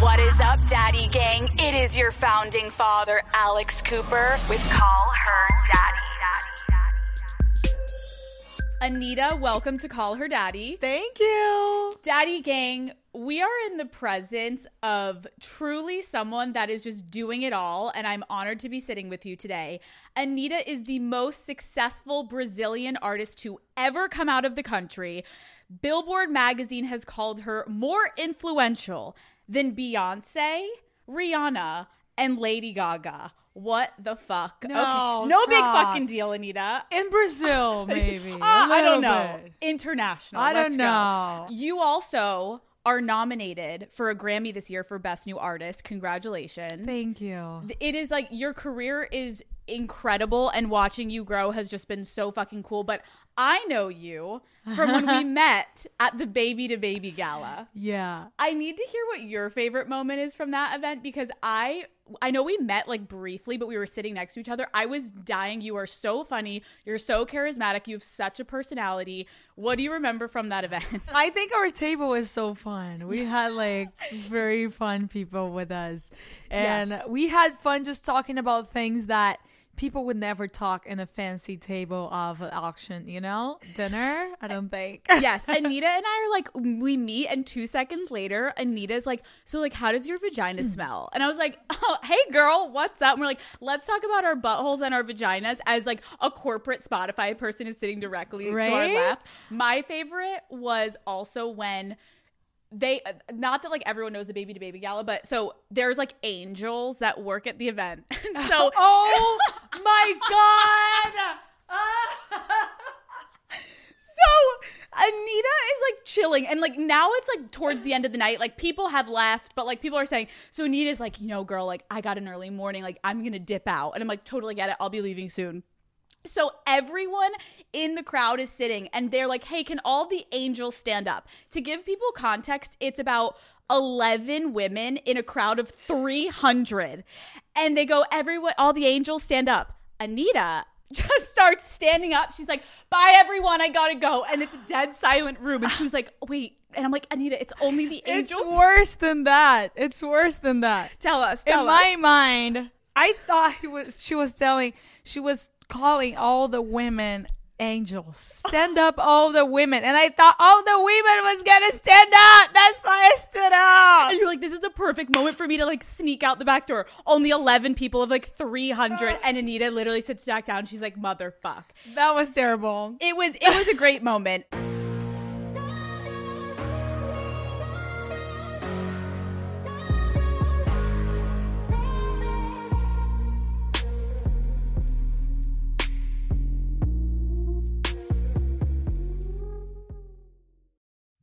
What is up, Daddy Gang? It is your founding father, Alex Cooper, with Call Her Daddy. Anitta, welcome to Call Her Daddy. Thank you. Daddy Gang, we are in the presence of truly someone that is just doing it all, and I'm honored to be sitting with you today. Anitta is the most successful Brazilian artist to ever come out of the country. Billboard magazine has called her more influential than Beyonce, Rihanna, and Lady Gaga. What the fuck? No, no big fucking deal, Anitta. In Brazil, maybe. Uh, I don't know. bit. International. I don't Let's go. know. You also are nominated for a Grammy this year for Best New Artist. Congratulations. Thank you. it is like your career is incredible and watching you grow has just been so fucking cool. But I know you from when we met at the Baby to Baby Gala. Yeah. I need to hear what your favorite moment is from that event because I I know we met like briefly, but we were sitting next to each other. I was dying. You are so funny. You're so charismatic. You have such a personality. What do you remember from that event? I think our table was so fun. We had like very fun people with us. And Yes. we had fun just talking about things that people would never talk in a fancy table of an auction, you know? Dinner? I don't think. yes, Anitta and I are like we meet, and two seconds later, Anitta's like, "So like, how does your vagina mm. smell?" And I was like, oh, "Hey, girl, what's up?" And we're like, "Let's talk about our buttholes and our vaginas." As like a corporate Spotify person is sitting directly to our left. My favorite was also when they uh, not that like everyone knows the baby to baby gala but so there's like angels that work at the event so oh my god! So Anitta is like chilling, and like now it's like towards the end of the night. Like people have left, but like people are saying, so Anitta's like, you know, girl, like I got an early morning, like I'm gonna dip out, and I'm like, totally get it. I'll be leaving soon. So everyone in the crowd is sitting and they're like, "Hey, can all the angels stand up?" To give people context, it's about 11 women in a crowd of 300. And they go, "Everyone, all the angels stand up." Anitta just starts standing up. She's like, "Bye everyone, I got to go." And it's a dead silent room and she was like, "Wait." And I'm like, "Anitta, it's only the angels. It's worse than that. It's worse than that. Tell us. in us. my mind, I thought he was. She was telling. She was calling all the women angels. Stand up, all the women. And I thought all the women was gonna stand up. That's why I stood up. And you're like, this is the perfect moment for me to like sneak out the back door. Only 11 people of like 300. And Anitta literally sits back down. She's like, motherfuck. That was terrible. It was, it was a great moment.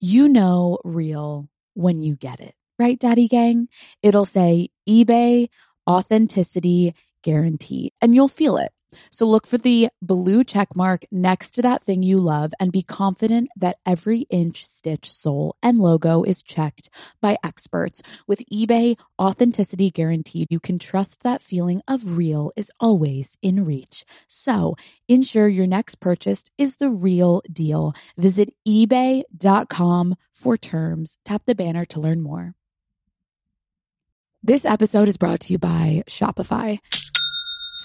you know real when you get it, right, Daddy Gang? It'll say eBay authenticity guaranteed, and you'll feel it. So look for the blue check mark next to that thing you love and be confident that every inch, stitch, sole, and logo is checked by experts. With eBay authenticity guaranteed, you can trust that feeling of real is always in reach. So ensure your next purchase is the real deal. Visit eBay.com for terms. Tap the banner to learn more. This episode is brought to you by Shopify.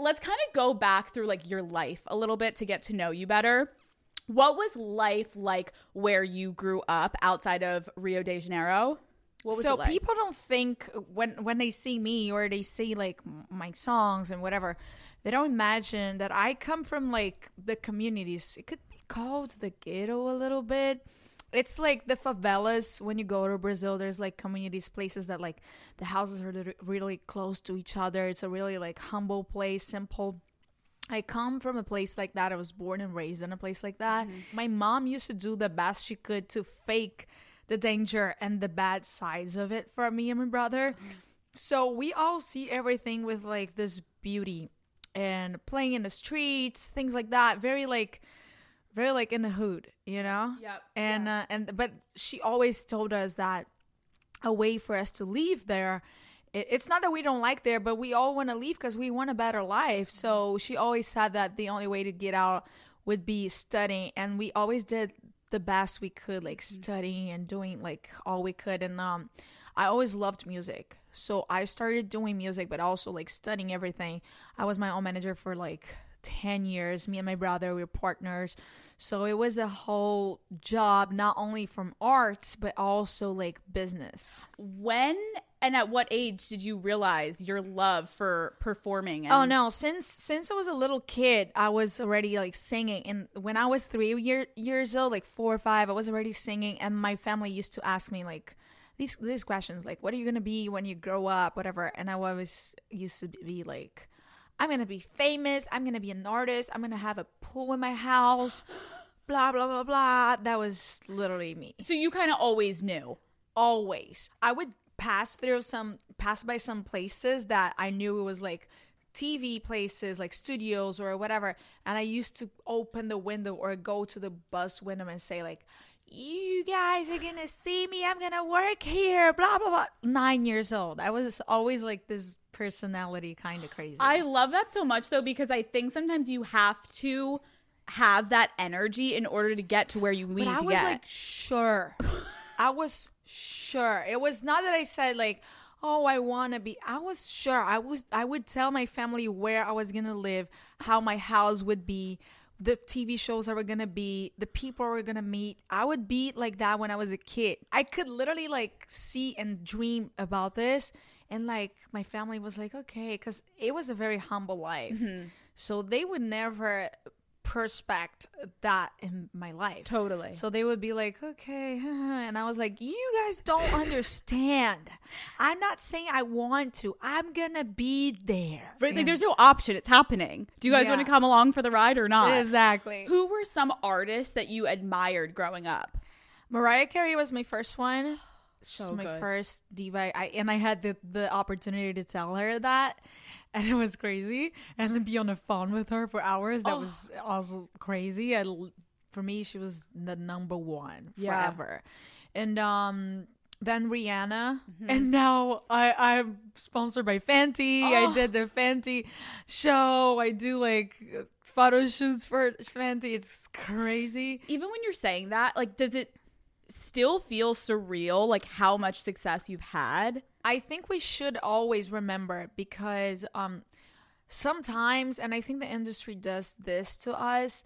Let's kind of go back through like your life a little bit to get to know you better. What was life like where you grew up outside of Rio de Janeiro? What was so it like? people don't think when when they see me or they see like my songs and whatever they don't imagine that i come from like the communities it could be called the ghetto a little bit it's like the favelas when you go to brazil there's like communities places that like the houses are really close to each other it's a really like humble place simple I come from a place like that. I was born and raised in a place like that. Mm-hmm. My mom used to do the best she could to fake the danger and the bad sides of it for me and my brother. Mm-hmm. So we all see everything with like this beauty and playing in the streets, things like that. Very like very like in the hood, you know? Yep, And uh, and but she always told us that a way for us to leave there it- it's not that we don't like there but we all want to leave because we want a better life. So she always said that the only way to get out would be studying and we always did the best we could like studying and doing like all we could. And um i always loved music. So i started doing music but also like studying everything. I was my own manager for like 10 years me and my brother we were partners so it was a whole job not only from arts but also like business when and at what age did you realize your love for performing? Oh, and Oh no! Since since I was a little kid, I was already like singing. And when I was three year, years old, like four or five, I was already singing. And my family used to ask me like these these questions, like "What are you gonna be when you grow up?" Whatever. And I always used to be like, "I'm gonna be famous. I'm gonna be an artist. I'm gonna have a pool in my house." Blah blah blah blah. That was literally me So you kind of always knew. always i would pass through some pass by some places that i knew it was like tv places like studios or whatever and i used to open the window or go to the bus window and say like you guys are gonna see me i'm gonna work here blah blah blah nine years old i was always like this personality kind of crazy I love that so much though because I think sometimes you have to have that energy in order to get to where you need But I to was get. like sure. I was sure. It was not that I said like, "Oh, I want to be." I was sure. I was I would tell my family where I was going to live, how my house would be, the TV shows I were going to be, the people I were going to meet. I would be like that when I was a kid. I could literally like see and dream about this and like my family was like, "Okay," cuz it was a very humble life. Mm-hmm. So they would never perspect that in my life. Totally. So they would be like, okay. And I was like, you guys don't understand. I'm not saying I want to. I'm going to be there. Right, like, there's no option. It's happening. Do you guys Yeah. want to come along for the ride or not? Exactly. Who were some artists that you admired growing up? Mariah Carey was my first one. She's So my good. first diva. I and I had the, the opportunity to tell her that, and it was crazy. And then be on the phone with her for hours. That was also crazy. I l for me, she was the number one Yeah. forever. And um, then Rihanna, Mm-hmm. and now I I'm sponsored by Fenty. I did the Fenty show. I do like photo shoots for Fenty. It's crazy. Even when you're saying that, like, does it still feel surreal, like how much success you've had? I think we should always remember because um sometimes and I think the industry does this to us,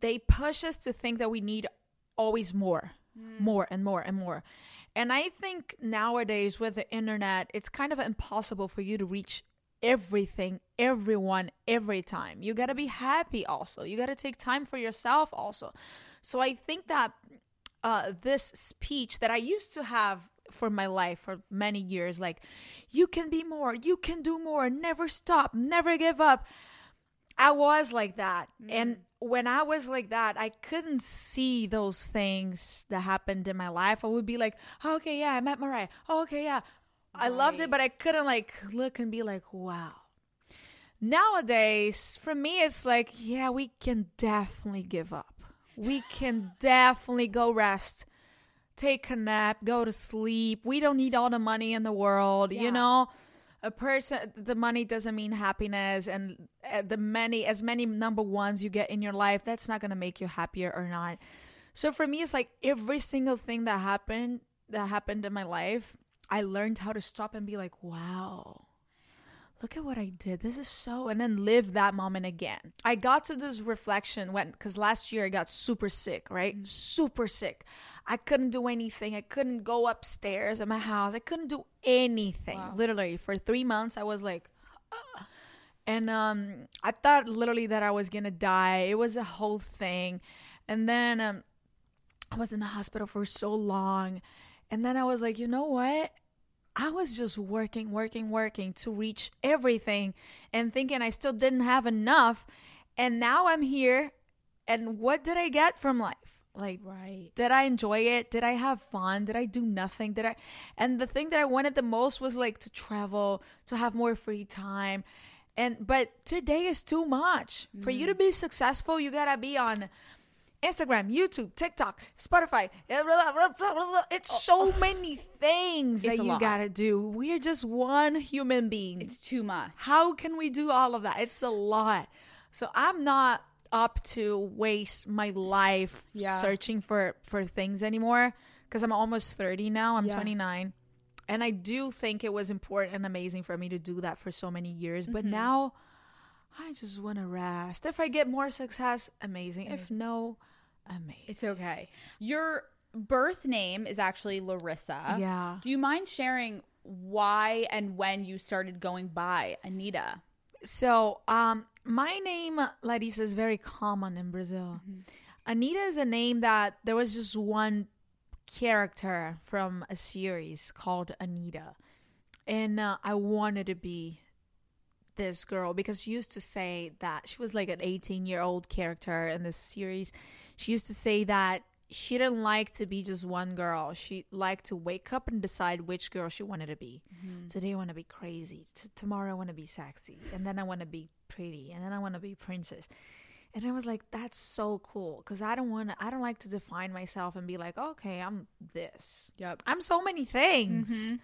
they push us to think that we need always more, more and more and more. And I think nowadays with the internet, it's kind of impossible for you to reach everything, everyone, every time. You got to be happy also. You got to take time for yourself also. So I think that uh, this speech that I used to have for my life for many years like, you can be more, you can do more, never stop, never give up. I was like that. And when I was like that, I couldn't see those things that happened in my life. I would be like, oh, okay, yeah, I met Mariah. Oh, okay, yeah. I loved it, but I couldn't like look and be like, wow. Nowadays, for me, it's like, yeah, we can definitely give up. We can definitely go rest, take a nap, go to sleep. We don't need all the money in the world, you know? A person, the money doesn't mean happiness, and uh, the many, as many number ones you get in your life, that's not gonna make you happier or not. So for me, it's like every single thing that happened that happened in my life, I learned how to stop and be like, wow, look at what I did. This is so, and then live that moment again. I got to this reflection when, because last year I got super sick, right? Super sick. I couldn't do anything. I couldn't go upstairs at my house. I couldn't do anything. Literally, for three months, I was like, "Ah." and um, I thought literally that I was gonna die. It was a whole thing, and then um, I was in the hospital for so long, and then I was like, you know what? I was just working, working, working to reach everything, and thinking I still didn't have enough, and now I'm here, and what did I get from life? Like, Right. did I enjoy it? Did I have fun? Did I do nothing? Did I? And the thing that I wanted the most was like to travel, to have more free time. And but today is too much. For you to mm. be successful, you gotta be on Instagram, YouTube, TikTok, Spotify. It's so many things It's that you gotta do. We're just one human being. It's too much. How can we do all of that? It's a lot. So I'm not up to waste my life Yeah. searching for for things anymore because I'm almost 30 now. I'm Yeah. 29. And I do think it was important and amazing for me to do that for so many years, but Mm-hmm. now I just want to rest. If I get more success, amazing. If no, amazing. It's okay. Your birth name is actually Larissa. Yeah. Do you mind sharing why and when you started going by Anitta? So, um, my name Larissa is very common in Brazil. Anita is a name that there was just one character from a series called Anita, and uh, I wanted to be this girl because she used to say that she was like an 18 year old character in this series. She used to say that she didn't like to be just one girl. She liked to wake up and decide which girl she wanted to be. Mm-hmm. Today I want to be crazy. T- tomorrow I want to be sexy. And then I want to be pretty. And then I want to be princess. And I was like, that's so cool because I don't want to, I don't like to define myself and be like, okay, I'm this. Yep. I'm so many things. Mm-hmm.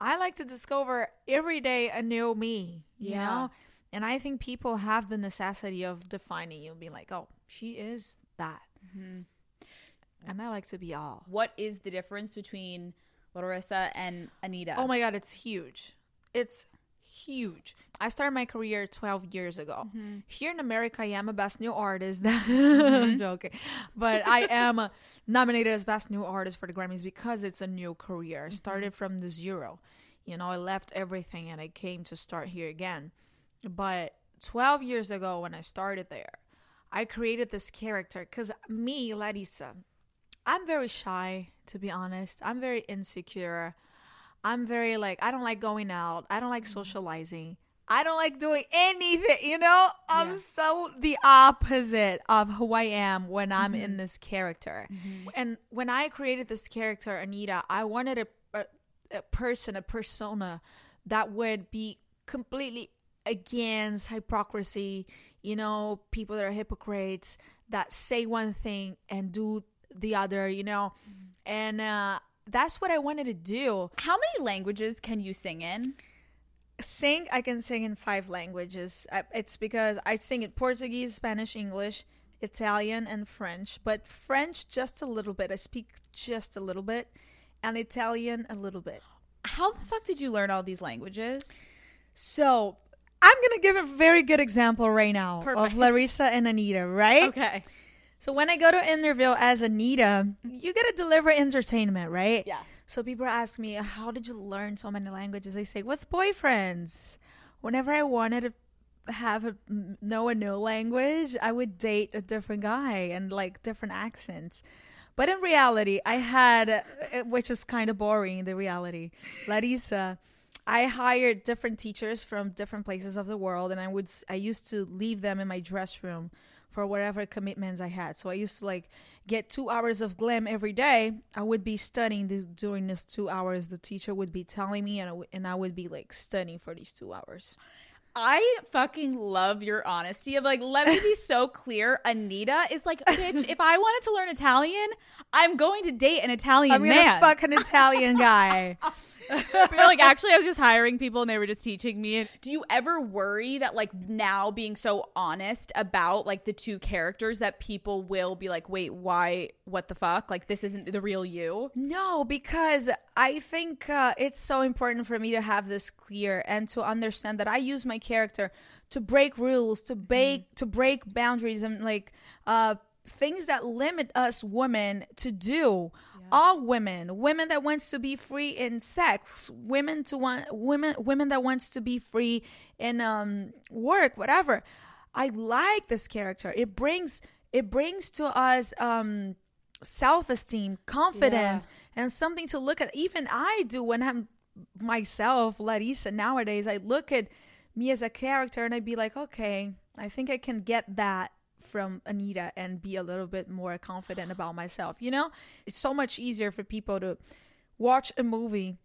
I like to discover every day a new me, you Yeah. know? And I think people have the necessity of defining you and being like, oh, she is that. Mm-hmm. And I like to be all. What is the difference between Larissa and Anitta? Oh my God, it's huge. It's huge. I started my career 12 years ago. Mm-hmm. Here in America, I am a Best New Artist. Mm-hmm. I'm joking. But I am nominated as Best New Artist for the Grammys because it's a new career. I started from the zero. You know, I left everything and I came to start here again. But 12 years ago, when I started there, I created this character because me, Larissa, I'm very shy, to be honest. I'm very insecure. I'm very like, I don't like going out. I don't like mm-hmm. socializing. I don't like doing anything, you know? I'm Yeah. so the opposite of who I am when I'm in mm-hmm. this character. Mm-hmm. And when I created this character, Anitta, I wanted a, a, a person, a persona that would be completely against hypocrisy, you know, people that are hypocrites that say one thing and do the other, you know? And uh, that's what I wanted to do. How many languages can you sing in? Sing, I can sing in five languages. It's because I sing in Portuguese, Spanish, English, Italian, and French. But French, just a little bit. I speak just a little bit, and Italian, a little bit. How the fuck did you learn all these languages? So I'm gonna give a very good example right now Perfect. of Larissa and Anitta, right? Okay. So when I go to interview as Anitta, you gotta deliver entertainment, right? Yeah. So people ask me, "How did you learn so many languages?" I say, "With boyfriends." Whenever I wanted to have a know a new language, I would date a different guy and like different accents. But in reality, I had, uh, which is kind of boring. The reality, Larissa. I hired different teachers from different places of the world, and I would I used to leave them in my dress room for whatever commitments I had. So I used to like get two hours of glam every day. I would be studying this during this two hours. The teacher would be telling me, and I would- and I would be like studying for these two hours. I fucking love your honesty of like, let me be so clear. Anitta is like, bitch, if I wanted to learn Italian, I'm going to date an Italian I'm gonna man. fuck an Italian guy. but like, actually, I was just hiring people and they were just teaching me. Do you ever worry that, like, now being so honest about, like, the two characters that people will be like, wait, why? What the fuck? Like, this isn't the real you? No, because I think uh, it's so important for me to have this clear and to understand that I use my character to break rules, to break to break boundaries, and like uh, things that limit us women to do. All women, women that wants to be free in sex, women to want women women that wants to be free in um, work, whatever. I like this character. It brings it brings to us um, self-esteem, confidence, and something to look at. Even I do when I'm myself, Larissa. Nowadays, I look at me as a character and I'd be like, okay, I think I can get that from Anitta and be a little bit more confident about myself. You know, it's so much easier for people to watch a movie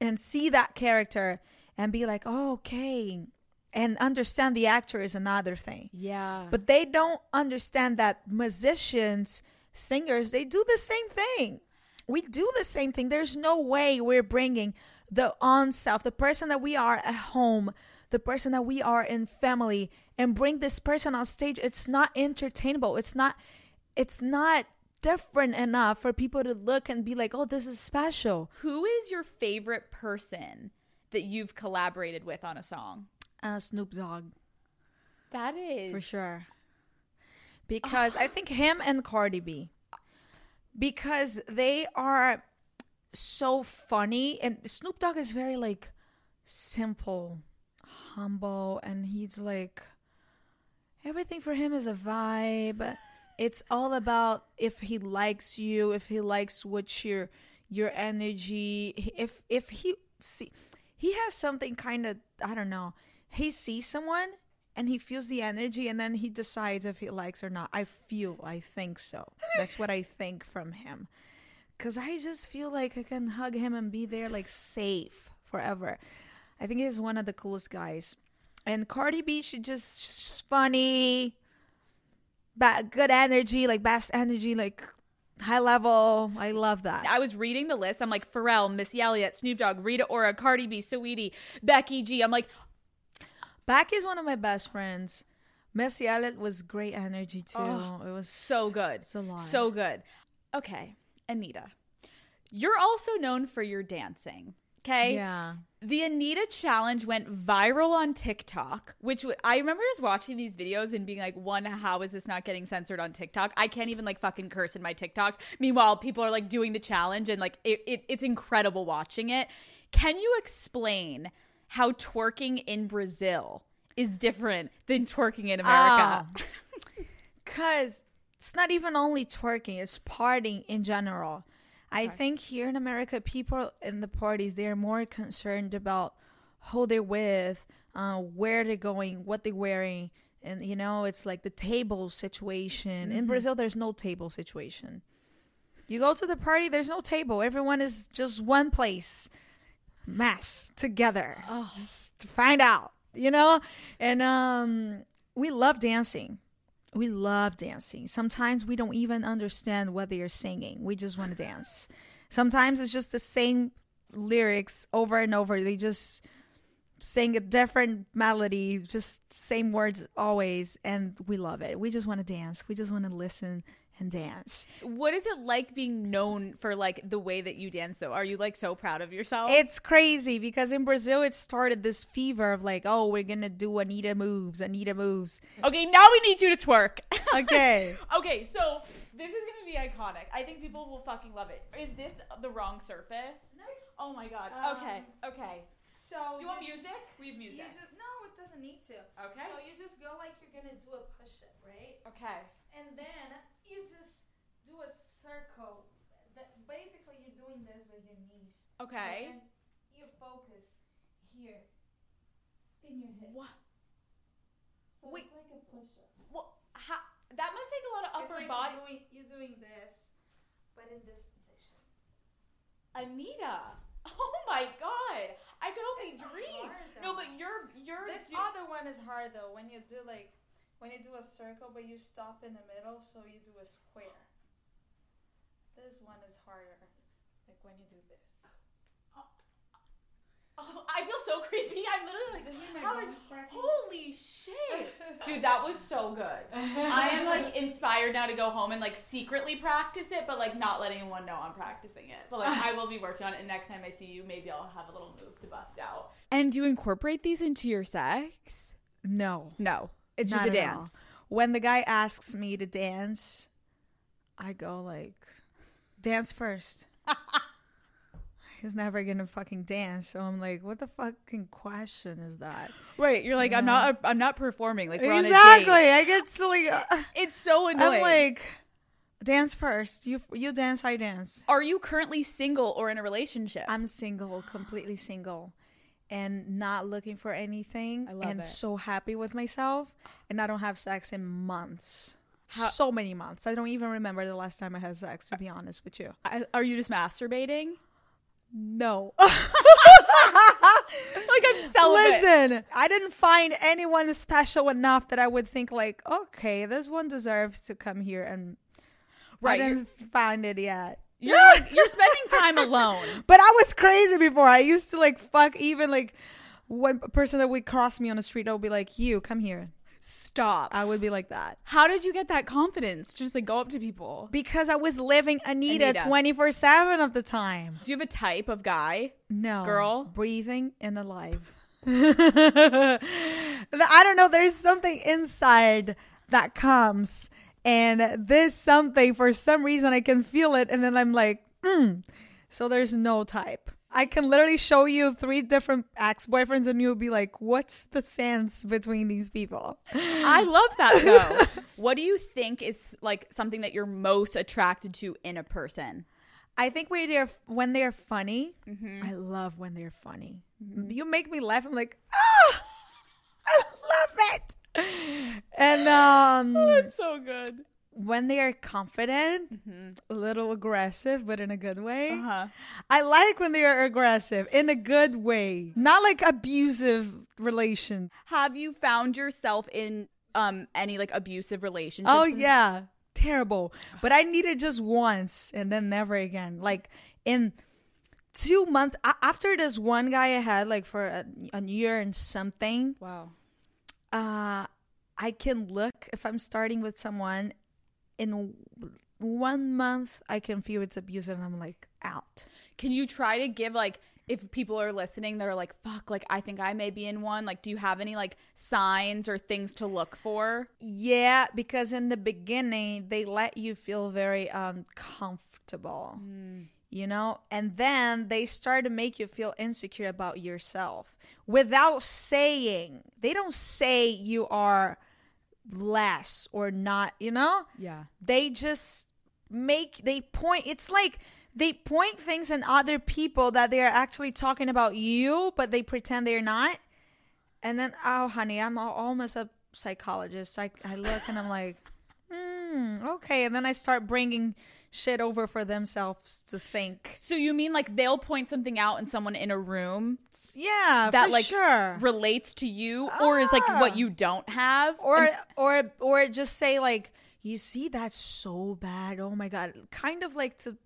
and see that character and be like, oh, okay, and understand the actor is another thing. Yeah. But they don't understand that musicians, singers, they do the same thing. We do the same thing. There's no way we're bringing the on self, the person that we are at home, the person that we are in family, and bring this person on stage. It's not entertainable. It's not. It's not different enough for people to look and be like, "Oh, this is special." Who is your favorite person that you've collaborated with on a song? Uh, Snoop Dogg. That is for sure. Because I think him and Cardi B, because they are so funny, and Snoop Dogg is very like simple, humble, and he's like everything for him is a vibe. It's all about if he likes you, if he likes what your your energy, if if he see he has something kind of I don't know. He sees someone and he feels the energy and then he decides if he likes or not. I feel, I think so. That's what I think from him. Cuz I just feel like I can hug him and be there like safe forever. I think he's one of the coolest guys. And Cardi B, she just she's funny, ba- good energy, like best energy, like high level. I love that. I was reading the list. I'm like Pharrell, Missy Elliott, Snoop Dogg, Rita Ora, Cardi B, Saweetie, Becky G. I'm like, Becky is one of my best friends. Missy Elliott was great energy too. Oh, it was so good. It's a lot. So good. Okay, Anitta. You're also known for your dancing. Okay. yeah. The Anitta challenge went viral on TikTok, which w- I remember just watching these videos and being like, one, how is this not getting censored on TikTok? I can't even like fucking curse in my TikToks. Meanwhile, people are like doing the challenge and like it, it, it's incredible watching it. Can you explain how twerking in Brazil is different than twerking in America? Ah. Cause it's not even only twerking; it's partying in general. I think here in America, people in the parties they're more concerned about who they're with, uh, where they're going, what they're wearing, and you know, it's like the table situation. In Brazil, there's no table situation. You go to the party, there's no table. Everyone is just one place, mass together. Just to find out, you know. And um, we love dancing. We love dancing. Sometimes we don't even understand what they are singing. We just want to dance. Sometimes it's just the same lyrics over and over. They just sing a different melody, just same words always, and we love it. We just want to dance. We just want to listen and dance. what is it like being known for like the way that you dance though? Are you like so proud of yourself? It's crazy because in Brazil it started this fever of like, oh, we're gonna do Anitta moves, Anitta moves. okay, now we need you to twerk. Okay. Okay, so this is gonna be iconic. I think people will fucking love it. Is this the wrong surface? No. Oh my god. Um, okay. Okay. So Do you want music? we have music. no, it doesn't need to. Okay. So you just go like you're gonna do a push up, right? okay. And then you just do a circle. That basically you're doing this with your knees. Okay. And you focus here in your hips. What? So Wait. it's like a push up. Well, how, that must take a lot of upper like body. You're doing, you're doing this, but in this position. Anitta. Oh my god. I could only It's dream. hard, no, but you're you're This do- other one is hard though. When you do like, when you do a circle, but you stop in the middle, so you do a square. This one is harder. Like when you do this. Oh, oh I feel so creepy. I'm literally like, how did- holy shit, dude, that was so good. I am like inspired now to go home and like secretly practice it, but like not letting anyone know I'm practicing it. But like I will be working on it. And next time I see you, maybe I'll have a little move to bust out. And do you incorporate these into your sex? No. No, it's Not just a at all. dance. When the guy asks me to dance, I go like, dance first. He's never gonna fucking dance, so I'm like, what the fucking question is that? Right, you're like I'm not. I'm not performing. Like we're on a exactly. I get silly. Uh, it's so annoying. I'm like, dance first. You you dance, I dance. are you currently single or in a relationship? I'm single, completely single, and not looking for anything. I love and it. so happy with myself, and I don't have sex in months. so many months. I don't even remember the last time I had sex. To be honest with you, I- are you just masturbating? no. Like I'm celibate. Listen, I didn't find anyone special enough that I would think like, okay, this one deserves to come here, and Right, I didn't find it yet. You're like, you're spending time alone. But I was crazy before. I used to like fuck even like one person that would cross me on the street. I would be like, "You come here." Stop. I would be like that How did you get that confidence? Just like go up to people. because I was living Anitta Anitta. twenty four seven of the time. Do you have a type of guy? No, Girl? breathing and alive. I don't know. There's something inside that comes, and this something for some reason I can feel it, and then I'm like, mm. so there's no type. I can literally show you three different ex boyfriends, and you'll be like, "What's the sense between these people?" I love that though. what do you think is like something that you're most attracted to in a person? I think when they're when they're funny, I love when they're funny. You make me laugh. I'm like, ah, I love it. And um, so good. when they are confident, a little aggressive, but in a good way. Uh-huh. I like when they are aggressive in a good way, not like abusive relation. Have you found yourself in um any like abusive relationships? Oh yeah, terrible. But I needed just once and then never again. Like in two months after this one guy I had, like for a, a year and something. Wow. Uh, I can look if I'm starting with someone in one month. I can feel it's abusive, and I'm like out. Can you try to give like if people are listening they're like fuck like I think I may be in one like do you have any like signs or things to look for? Yeah, because in the beginning they let you feel very uncomfortable. You know, and then they start to make you feel insecure about yourself without saying. They don't say you are less or not, you know? Yeah. They just make they point it's like they point things in other people that they're actually talking about you, but they pretend they're not. And then, oh, honey, I'm almost a psychologist. I, I look and I'm like, hmm, okay. And then I start bringing shit over for themselves to think. So you mean like they'll point something out in someone in a room Yeah, that for like sure. relates to you or is like what you don't have or And- or or just say like, you see, that's so bad. Oh my god, kind of like to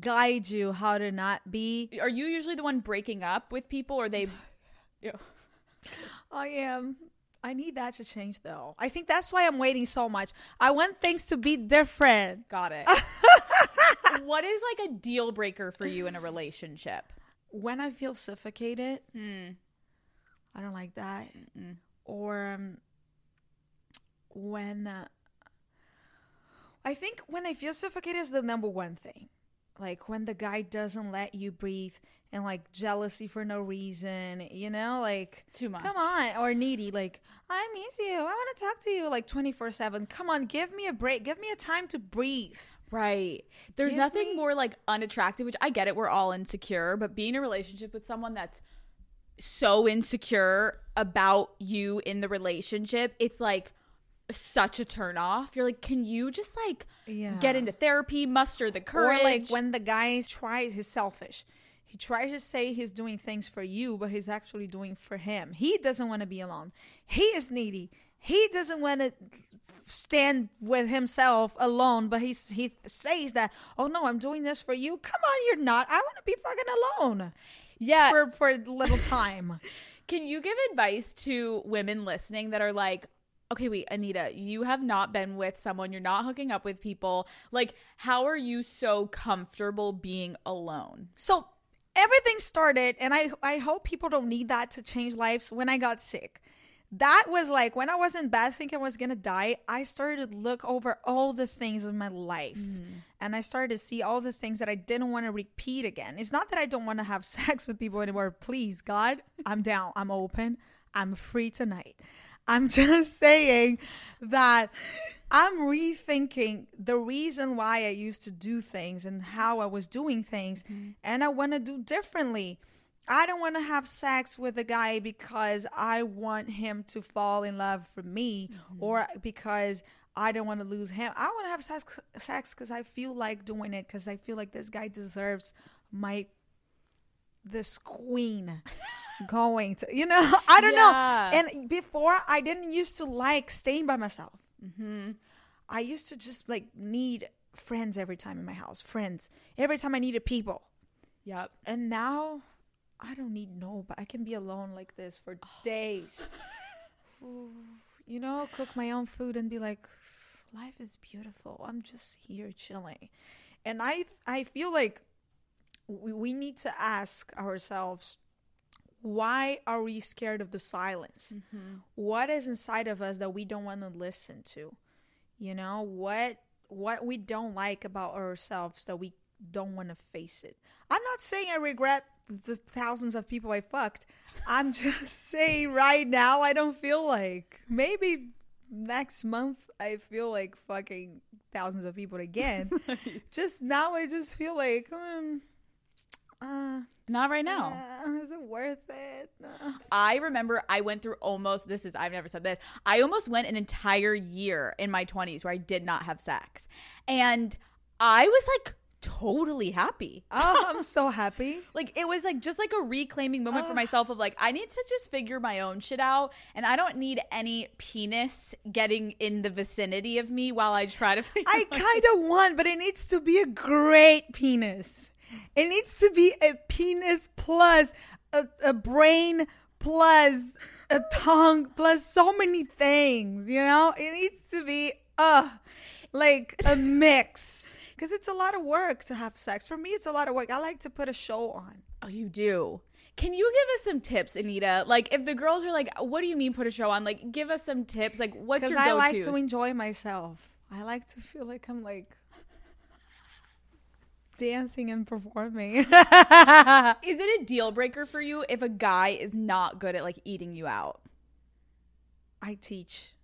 guide you how to not be. are you usually the one breaking up with people or they Yeah. I am. I need that to change though. I think that's why I'm waiting so much. I want things to be different. Got it. what is like a deal breaker for you in a relationship? when I feel suffocated, I don't like that. Or um, when uh, I think when I feel suffocated is the number one thing. Like when the guy doesn't let you breathe and like jealousy for no reason, you know, like Too much. Come on, or needy, like I miss you. I want to talk to you, like twenty four seven. Come on, give me a break. Give me a time to breathe. Right. There's Give nothing me- more like unattractive, which I get it, we're all insecure, but being in a relationship with someone that's so insecure about you in the relationship, it's like such a turn off. You're like, can you just like Yeah. get into therapy, muster the courage? Or like when the guy tries, he's selfish. He tries to say he's doing things for you, but he's actually doing for him. He doesn't want to be alone. He is needy. He doesn't want to stand with himself alone, but he's, he says that, oh no, I'm doing this for you. Come on, you're not. I want to be fucking alone. Yeah. for for a little time. Can you give advice to women listening that are like, okay, wait, Anitta, you have not been with someone, you're not hooking up with people. Like, how are you so comfortable being alone? So everything started, and I I hope people don't need that to change lives. When I got sick, that was like when I was in bed thinking I was gonna die. I started to look over all the things in my life, mm-hmm. and I started to see all the things that I didn't want to repeat again. It's not that I don't want to have sex with people anymore. Please, God, I'm down. I'm open. I'm free tonight. I'm just saying that I'm rethinking the reason why I used to do things and how I was doing things, mm-hmm. and I want to do differently. I don't want to have sex with a guy because I want him to fall in love for me mm-hmm. or because I don't want to lose him. I want to have sex sex cuz I feel like doing it cuz I feel like this guy deserves my this queen going to you know I don't Yeah. know. And before I didn't used to like staying by myself. Mm-hmm. I used to just like need friends every time in my house, friends. Every time I needed people. Yep. And now I don't need no, but I can be alone like this for oh. days. You know, cook my own food and be like, life is beautiful. I'm just here chilling. And I I feel like we, we need to ask ourselves why are we scared of the silence? What is inside of us that we don't want to listen to? You know, what what we don't like about ourselves that we don't want to face it. I'm not saying I regret the thousands of people I fucked. I'm just saying right now I don't feel like maybe next month I feel like fucking thousands of people again. just now I just feel like um, uh, Not right now. uh, is it worth it? Uh. I remember I went through almost this is I've never said this. I almost went an entire year in my 20s where I did not have sex. And I was like totally happy. Oh, I'm so happy. Like it was like just like a reclaiming moment for myself of like I need to just figure my own shit out and I don't need any penis getting in the vicinity of me while I try to figure I kind of want, but it needs to be a great penis. It needs to be a penis plus a, a brain plus a tongue plus so many things, you know? It needs to be uh like a mix. Cuz it's a lot of work to have sex. For me it's a lot of work. I like to put a show on. Oh, you do. Can you give us some tips, Anitta? Like, if the girls are like, "What do you mean put a show on?" Like, give us some tips. Like, what's your go-to? I like to enjoy myself. I like to feel like I'm like dancing and performing. Is it a deal breaker for you if a guy is not good at like eating you out? I teach.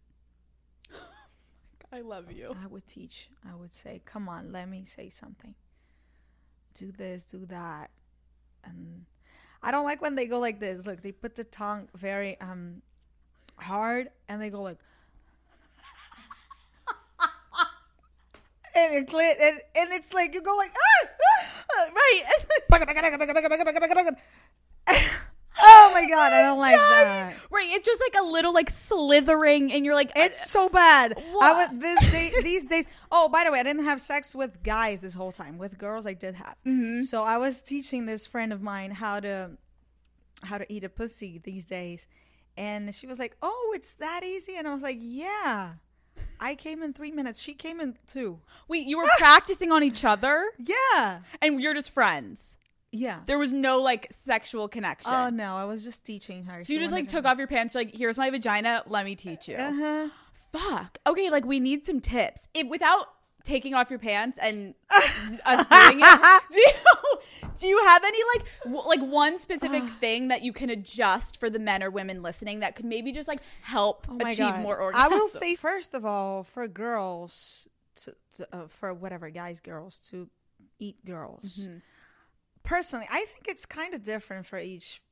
I love you. I would teach. I would say, "Come on, let me say something. Do this, do that." And I don't like when they go like this. Look, they put the tongue very um hard and they go like and it clit and, and it's like you go like ah, ah, Right. oh my god, I don't like that. right. It's just like a little like slithering, and you're like, It's so bad. I was this day these days. Oh, by the way, I didn't have sex with guys this whole time. With girls, I did have. So I was teaching this friend of mine how to how to eat a pussy these days, and she was like, "Oh, it's that easy," and I was like, "Yeah." I came in three minutes. She came in two. wait, you were practicing on each other, Yeah, and you're just friends. yeah. There was no like sexual connection. Oh no, I was just teaching her. So you just like took off your pants, like, here's my vagina, let me teach you. Uh huh. Fuck. Okay, like we need some tips. If without taking off your pants and us doing it, do you do you have any like w- like one specific thing that you can adjust for the men or women listening that could maybe just like help Oh achieve God. more orgasms? I will say first of all, for girls, to, to uh, for whatever guys, girls to eat girls. Mm-hmm. Personally, I think it's kind of different for each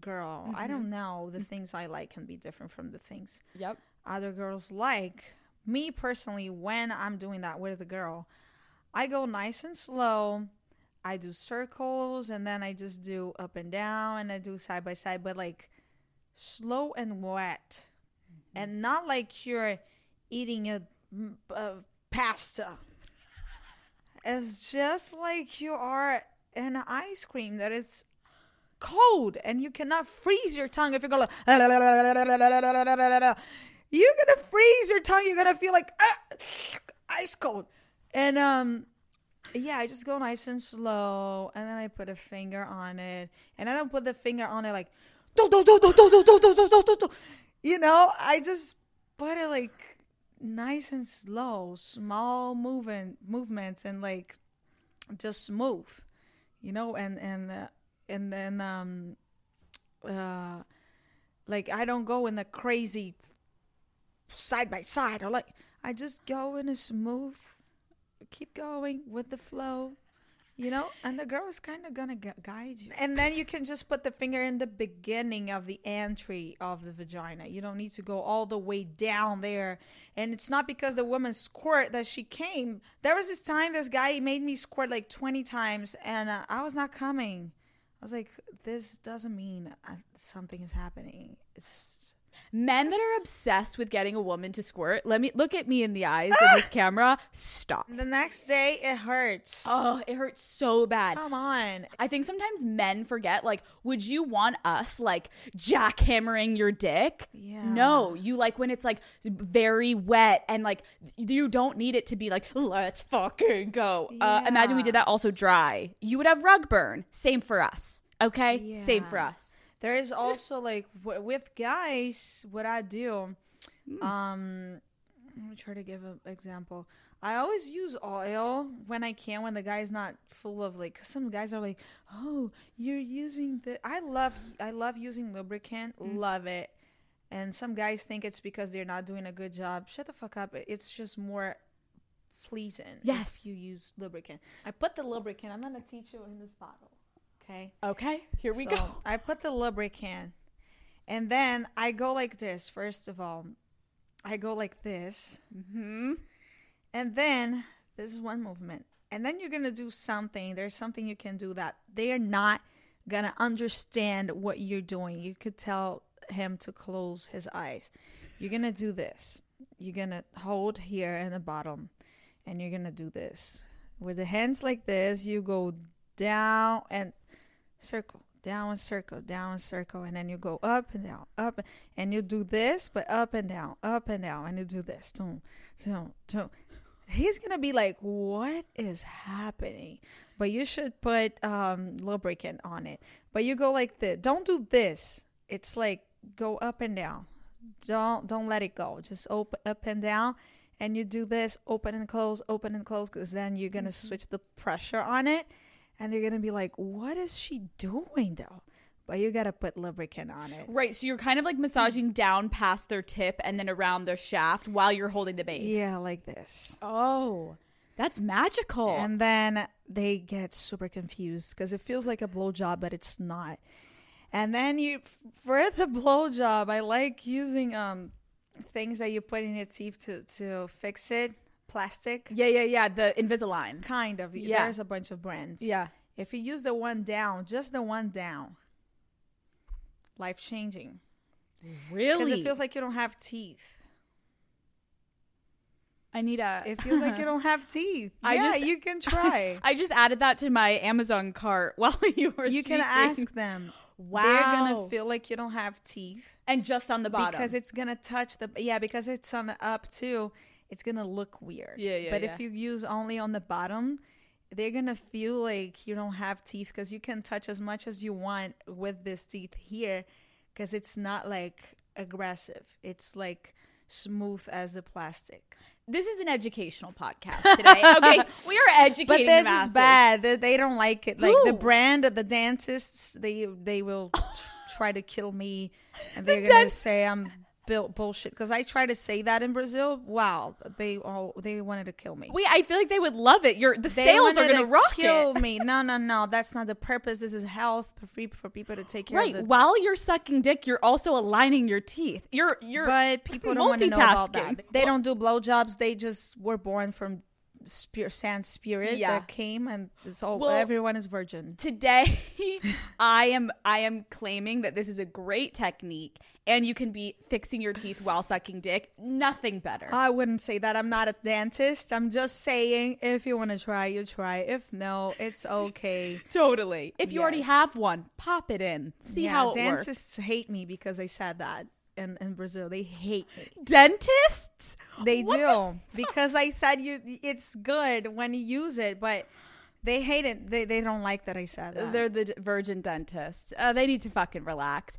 girl. I Mm-hmm. don't know. The things I like can be different from the things Yep. other girls like. Me personally, when I'm doing that with the girl, I go nice and slow. I do circles and then I just do up and down and I do side by side, but like slow and wet. Mm-hmm. And not like you're eating a, a pasta. It's just like you are an ice cream that is cold and you cannot freeze your tongue if you go like you're gonna freeze your tongue. You're gonna feel like ah, ice cold. And um yeah, I just go nice and slow and then I put a finger on it. And I don't put the finger on it like do do do do do do do do do do do. You know, I just put it like nice and slow, small movement movements and like just smooth. You know, and and uh, and then um uh like I don't go in the crazy side by side. Or like I just go in a smooth keep going with the flow you know? And the girl is kind of gonna gu- guide you. And then you can just put the finger in the beginning of the entry of the vagina. You don't need to go all the way down there. And it's not because the woman squirt that she came. There was this time this guy made me squirt like 20 times and uh, i was not coming. I was like this doesn't mean uh, something is happening. It's Men that are obsessed with getting a woman to squirt, let me look at me in the eyes in this camera. Stop. the next day it hurts Oh, it hurts so bad. come on I think sometimes men forget, like, would you want us like jackhammering your dick? Yeah. No, you like when it's like very wet and like you don't need it to be like, let's fucking go. Uh, imagine we did that also dry. You would have rug burn. Same for us. Okay? Same for us. There is also like w- with guys, what I do. Um, let me try to give an example. I always use oil when I can when the guy's not full of like. 'cause some guys are like, "Oh, you're using the." I love I love using lubricant. Love it. And some guys think it's because they're not doing a good job. Shut the fuck up. It's just more pleasing. Yes. If you use lubricant. I put the lubricant. I'm gonna teach you in this bottle. Okay. Okay, here we So, go. I put the lubricant, and then I go like this. First of all, I go like this, Mm-hmm. and then this is one movement, and then you're gonna do something. There's something you can do that they're not gonna understand what you're doing. You could tell him to close his eyes. You're gonna do this. You're gonna hold here in the bottom, and you're gonna do this with the hands like this. You go down and circle down circle down circle and then you go up and down up and you do this but up and down up and down and you do this doom, doom. he's gonna be like what is happening? But you should put um lubricant on it. But you go like this don't do this. It's like go up and down. Don't don't let it go. Just open up and down and you do this open and close open and close because then you're gonna switch the pressure on it and they're gonna be like, "What is she doing though?" But you gotta put lubricant on it. Right, so you're kind of like massaging down past their tip and then around their shaft while you're holding the base. Yeah, like this. Oh, that's magical. And then they get super confused because it feels like a blowjob, but it's not. And then you, for the blowjob, I like using um things that you put in your teeth to to fix it. Plastic, yeah, yeah, yeah. The Invisalign. kind of. Yeah. There's a bunch of brands. Yeah. If you use the one down, just the one down, life changing. Really? Because it feels like you don't have teeth. I need a. It feels like you don't have teeth. I yeah, just- you can try. I just added that to my Amazon cart while you were. you can ask them. Wow. They're gonna feel like you don't have teeth and just on the bottom because it's gonna touch the yeah because it's on the up too. It's gonna look weird. Yeah, yeah, But yeah. if you use only on the bottom, they're gonna feel like you don't have teeth because you can touch as much as you want with this teeth here because it's not like aggressive. It's like smooth as the plastic. This is an educational podcast today. okay, we are educating. But the this is bad. They, they don't like it. Like the Who? brand, the dentists, they they will tr- try to kill me, and they're gonna dent- say I'm built bullshit. Because I tried to say that in Brazil. Wow, they all they wanted to kill me. Wait, I feel like they would love it. Your the They sales are going to rock kill it. me. No, no, no. That's not the purpose. This is health for free for people to take care Right. of. The, While you're sucking dick, you're also aligning your teeth. You're you're but people don't want to know about that. They don't do blowjobs. They just were born from spirit, sand spirit Yeah. that came, and so Well- everyone is virgin. Today, I am I am claiming that this is a great technique, and you can be fixing your teeth while sucking dick. Nothing better. I wouldn't say that. I'm not a dentist. I'm just saying if you want to try, you try. If no, it's okay. totally. If you already have one, pop it in. See yeah, how it works. dentists hate me because I said that in, in Brazil. They hate me. Dentists? They What do because I said you. It's good when you use it, but they hate it. They they don't like that I said that. They're the virgin dentists. Uh, they need to fucking relax.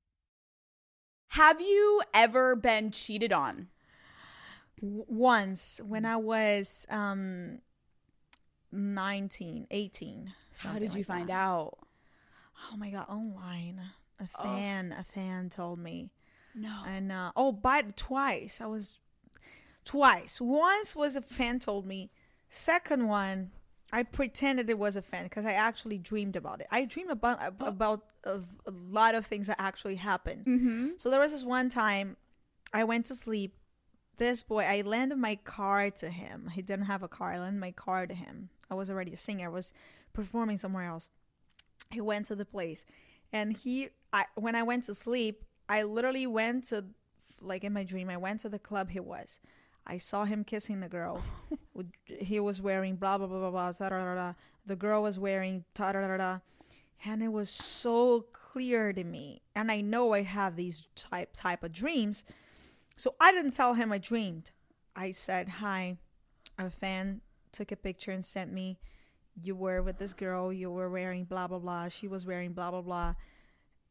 Have you ever been cheated on? Once when I was um 19, 18. How did you like find that. out? Oh my god, online. A Oh. fan, a fan told me. No. And uh oh, but twice. I was twice. Once was a fan told me. Second one, I pretended it was a fan because I actually dreamed about it. I dreamed about Oh. ab- about a, a lot of things that actually happened. Mm-hmm. So there was this one time I went to sleep. This boy, I lended my car to him. He didn't have a car. I lent my car to him. I was already a singer. I was performing somewhere else. He went to the place, and he, I, when I went to sleep, I literally went to, like in my dream, I went to the club he was. I saw him kissing the girl. He was wearing blah blah blah blah blah. Da, da, da. The girl was wearing da da da da. And it was so clear to me. And I know I have these type type of dreams. So I didn't tell him I dreamed. I said, "Hi, a fan took a picture and sent me. You were with this girl. You were wearing blah blah blah. She was wearing blah blah blah."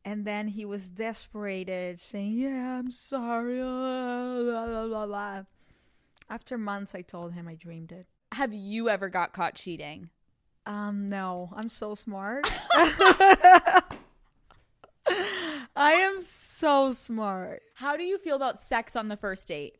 And then he was desperated, saying, "Yeah, I'm sorry." Blah, blah, blah, blah. After months, I told him I dreamed it. Have you ever got caught cheating? Um, no, I'm so smart. I am so smart. How do you feel about sex on the first date?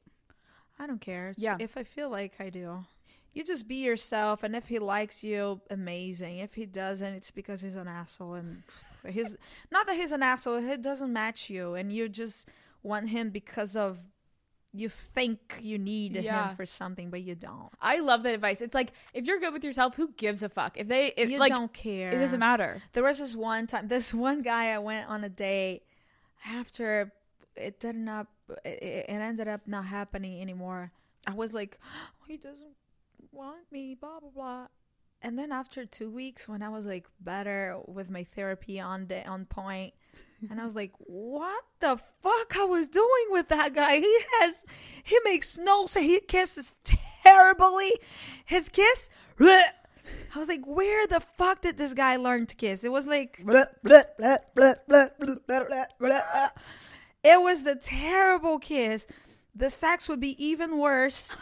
I don't care. It's- Yeah. If I feel like I do. You just be yourself, and if he likes you, amazing. If he doesn't, it's because he's an asshole, and he's not that he's an asshole. He doesn't match you, and you just want him because of you think you need Yeah. him for something, but you don't. I love that advice. It's like if you're good with yourself, who gives a fuck? If they, it, you like, don't care. it doesn't matter. There was this one time, this one guy I went on a date after it didn't up, it, it ended up not happening anymore. I was like, oh, he doesn't want me, blah blah blah. And then after two weeks, when I was like better with my therapy on the, on point, and I was like, what the fuck I was doing with that guy? He has, he makes no sense. He kisses terribly. His kiss, bleh. I was like, where the fuck did this guy learn to kiss? It was like, it was a terrible kiss. The sex would be even worse.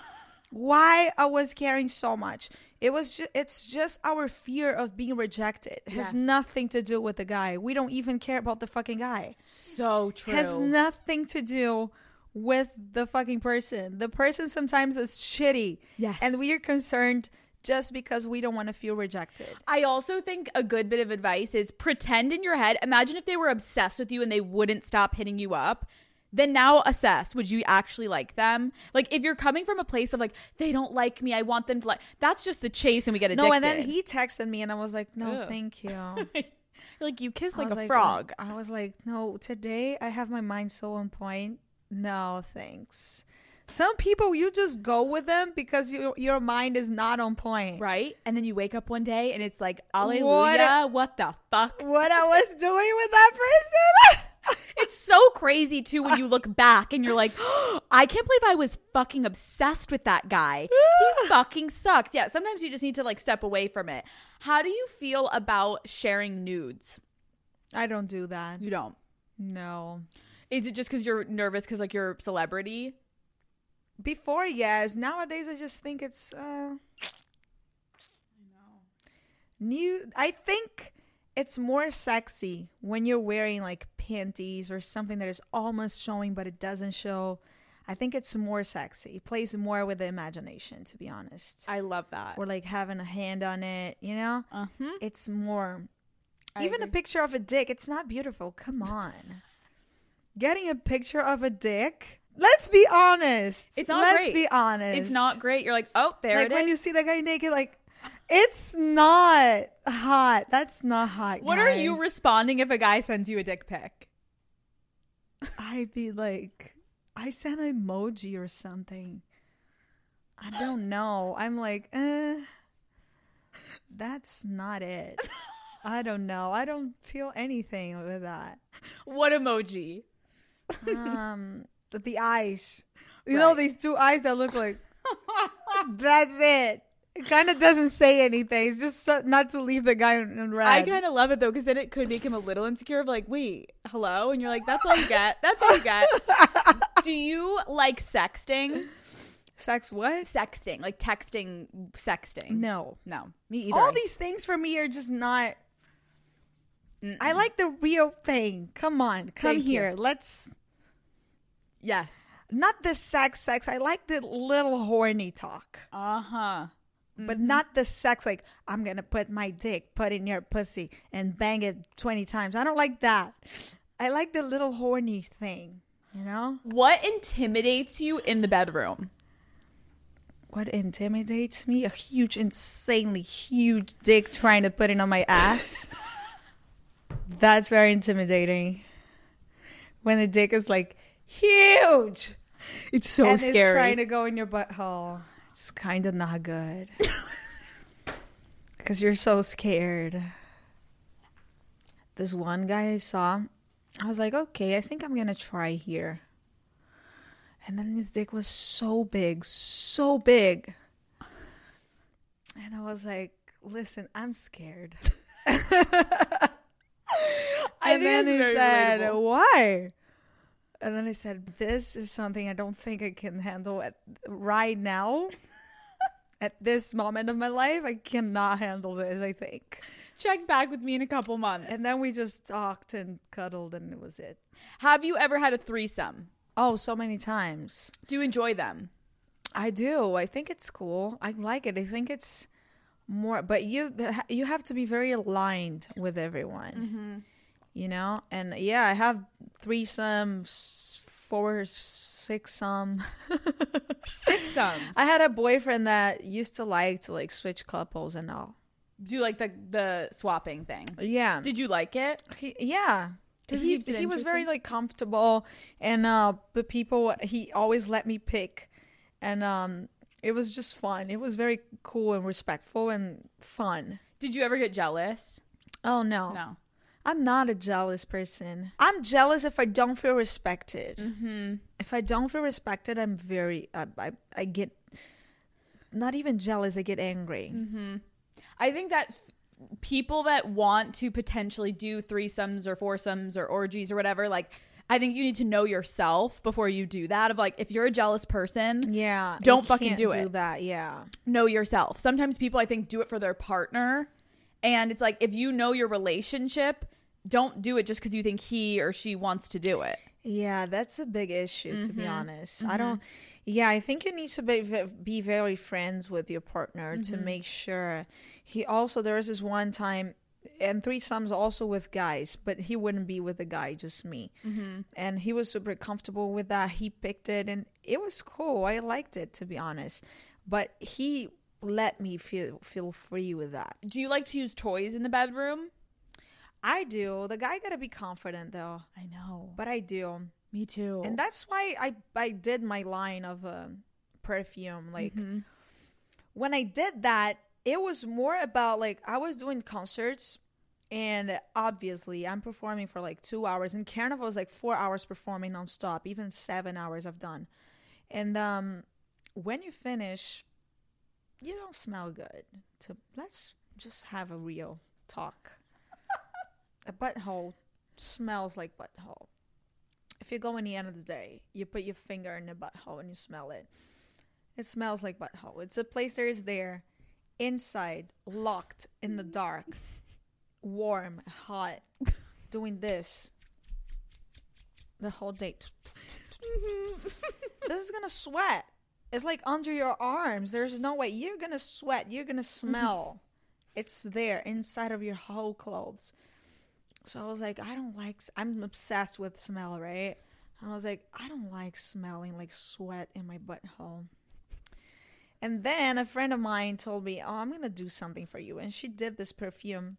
Why I was caring so much? It was just, it's just our fear of being rejected. It has Yes. nothing to do with the guy. We don't even care about the fucking guy. So true. Has nothing to do with the fucking person. The person sometimes is shitty. Yes. And we are concerned just because we don't want to feel rejected. I also think a good bit of advice is pretend in your head. Imagine if they were obsessed with you and they wouldn't stop hitting you up. Then now assess would you actually like them? Like if you're coming from a place of like they don't like me, I want them to like. That's just the chase, and we get addicted. No, and then he texted me and I was like, no, Ugh. thank you. Like you kiss like a frog. I was like, no, today I have my mind so on point. No, thanks. Some people you just go with them because your your mind is not on point. right? And then you wake up one day and it's like, Alleluia, what, the fuck? What I was doing with that person? It's so crazy too when you look back and you're like, I can't believe I was fucking obsessed with that guy. He fucking sucked. Yeah, sometimes you just need to like step away from it. How do you feel about sharing nudes? I don't do that. You don't. No. Is it just because you're nervous because like you're a celebrity? Before, yes. Nowadays, I just think it's. Uh, New. I think it's more sexy when you're wearing like panties or something that is almost showing but it doesn't show. I think it's more sexy. It plays more with the imagination, to be honest. I love that. or like having a hand on it, you know? Uh-huh. It's more. I even a picture of a dick, it's not beautiful. Come on. Getting a picture of a dick. Let's be honest. It's not Let's great. be honest. It's not great. You're like, oh, there like it when is. you see that guy naked, like it's not hot. That's not hot. what are you responding if a guy sends you a dick pic? I'd be like, I sent an emoji or something. I don't know. I'm like, eh, that's not it. I don't know. I don't feel anything with that. What emoji? Um, the, the eyes. You know these two eyes that look like. that's it. It kind of doesn't say anything. It's just so, not to leave the guy in. I kind of love it though because then it could make him a little insecure of like, wait, hello, and you're like, that's all you get. That's all you get. Do you like sexting? sex what? Sexting, like texting, sexting. No. no, me either. All these things for me are just not. I like the real thing. Come on, come Thank you. here. Let's yes. not the sex, sex. I like the little horny talk, Uh huh. But mm-hmm. not the sex. Like I'm gonna put my dick, put in your pussy, and bang it twenty times. I don't like that. I like the little horny thing. You know What intimidates you in the bedroom? what intimidates me? A huge, insanely huge dick trying to put it on my ass. That's very intimidating. When the dick is like huge It's so and it's trying to go in your butthole, it's kind of not good. Because you're so scared. This one guy I saw, I was like, okay, I think I'm gonna try here. And then his dick was so big, so big. And I was like, listen, I'm scared. And then he said, relatable. "Why?" And then I said, "This is something I don't think I can handle at right now. at this moment of my life, I cannot handle this. I think." Check back with me in a couple months. And then we just talked and cuddled, and it was it. Have you ever had a threesome? Oh, so many times. Do you enjoy them? I do. I think it's cool. I like it. I think it's more, but you you have to be very aligned with everyone. Mm-hmm. You know, and yeah, I have threesomes, four, six some. Threesomes. I had a boyfriend that used to like to like switch couples and all. Do you like the the swapping thing? Yeah, Did you like it? he, yeah. He, he was very like comfortable, and uh, the people he always let me pick, and um, it was just fun. It was very cool and respectful and fun. Did you ever get jealous? Oh no, No. I'm not a jealous person. I'm jealous if I don't feel respected. Mm-hmm. If I don't feel respected, I'm very. I I, I get not even jealous. I get angry. I think that people that want to potentially do threesomes or foursomes or orgies or whatever, like, I think you need to know yourself before you do that. Of like, if you're a jealous person, Yeah, Don't fucking do do it. that. Yeah, know yourself. Sometimes people, I think, do it for their partner. And it's like, if you know your relationship, don't do it just because you think he or she wants to do it. yeah, that's a big issue to be Mm-hmm. honest. I don't. Yeah, I think you need to be be very friends with your partner to Mm-hmm. make sure. He also there was this one time. And three threesomes also with guys, but he wouldn't be with a guy, just me. Mm-hmm. And he was super comfortable with that. He picked it, and it was cool. I liked it, to be honest. But he let me feel feel free with that. Do you like to use toys in the bedroom? I do. The guy gotta be confident though. I know. But I do. Me too. and that's why I I did my line of um, perfume. Like Mm-hmm. when I did that, it was more about like I was doing concerts, and obviously I'm performing for like two hours, and Carnival is like four hours performing nonstop, even seven hours I've done, and um, when you finish, you don't smell good. To let's just have a real talk. a butthole smells like butthole if you go in the end of the day, you put your finger in the butthole and you smell it. It smells like butthole. It's a place that is there, inside, locked in the dark, warm, hot, doing this the whole day. Mm-hmm. this is gonna sweat. It's like under your arms. There's no way you're gonna sweat. You're gonna mm-hmm. smell. it's there inside of your whole clothes. So I was like, I don't like. I'm obsessed with smell, right? And I was like, I don't like smelling like sweat in my butthole. And then a friend of mine told me, "Oh, I'm gonna do something for you," and she did this perfume,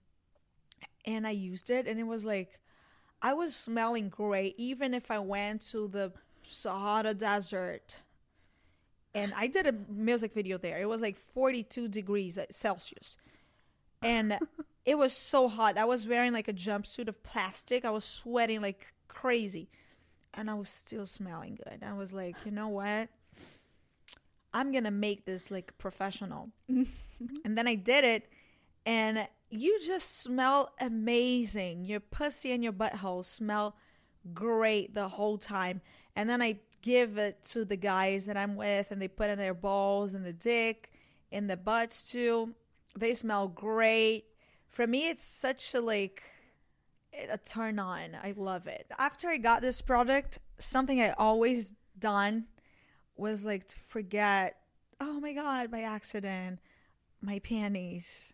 and I used it, and it was like, I was smelling great, even if I went to the Sahara Desert. And I did a music video there. It was like 42 degrees Celsius and it was so hot. I was wearing like a jumpsuit of plastic. I was sweating like crazy, and I was still smelling good. I was like, you know what? I'm gonna make this like professional. and then I did it, and you just smell amazing. Your pussy and your butthole smell great the whole time. And then I give it to the guys that I'm with, and they put in their balls and the dick and the butts too. They smell great. For me, it's such a like a turn on. I love it. After I got this product, something I always done was like to forget. Oh my god! By accident, my panties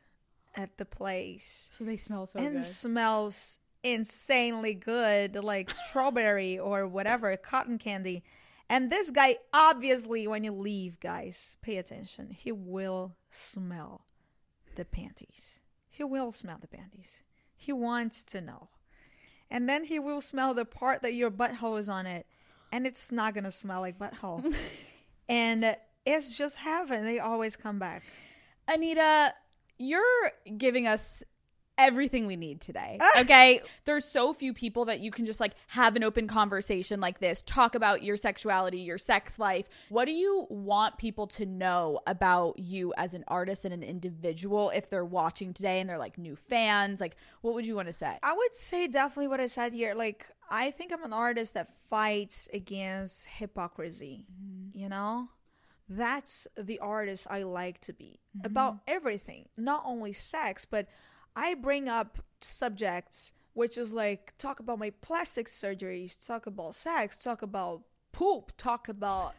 at the place so they smell so and good. smells insanely good, like strawberry or whatever, cotton candy. And this guy, obviously, when you leave, guys, pay attention. He will smell the panties. He will smell the panties. He wants to know. And then he will smell the part that your butthole is on it. And it's not going to smell like butthole. and it's just heaven. They always come back. Anitta, you're giving us everything we need today. Okay. There's so few people that you can just like have an open conversation like this, talk about your sexuality, your sex life. What do you want people to know about you as an artist and an individual if they're watching today and they're like new fans? Like, what would you want to say? I would say definitely what I said here. Like, I think I'm an artist that fights against hypocrisy. Mm-hmm. You know? That's the artist I like to be mm-hmm. about everything, not only sex, but I bring up subjects which is like talk about my plastic surgeries, talk about sex, talk about poop, talk about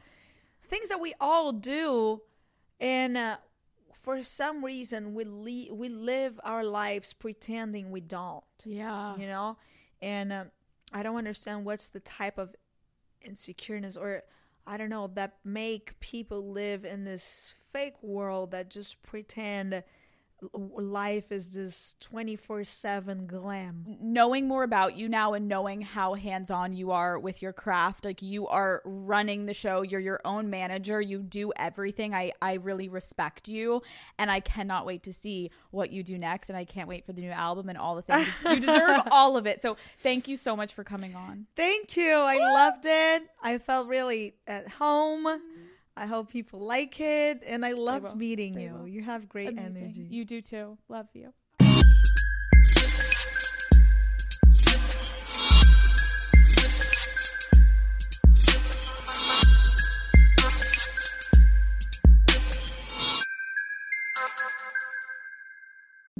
things that we all do. And uh, for some reason we le- we live our lives pretending we don't. Yeah. you know? And um, i don't understand what's the type of insecureness or i don't know that make people live in this fake world that just pretend life is this 24/7 glam. Knowing more about you now and knowing how hands-on you are with your craft like you are running the show you're your own manager you do everything. I i really respect you and i cannot wait to see what you do next and i can't wait for the new album and all the things. You deserve all of it. So thank you so much for coming on. Thank you. I loved it. I felt really at home i hope people like it and i loved meeting They you. will. you have great Amazing. energy. You do too. Love you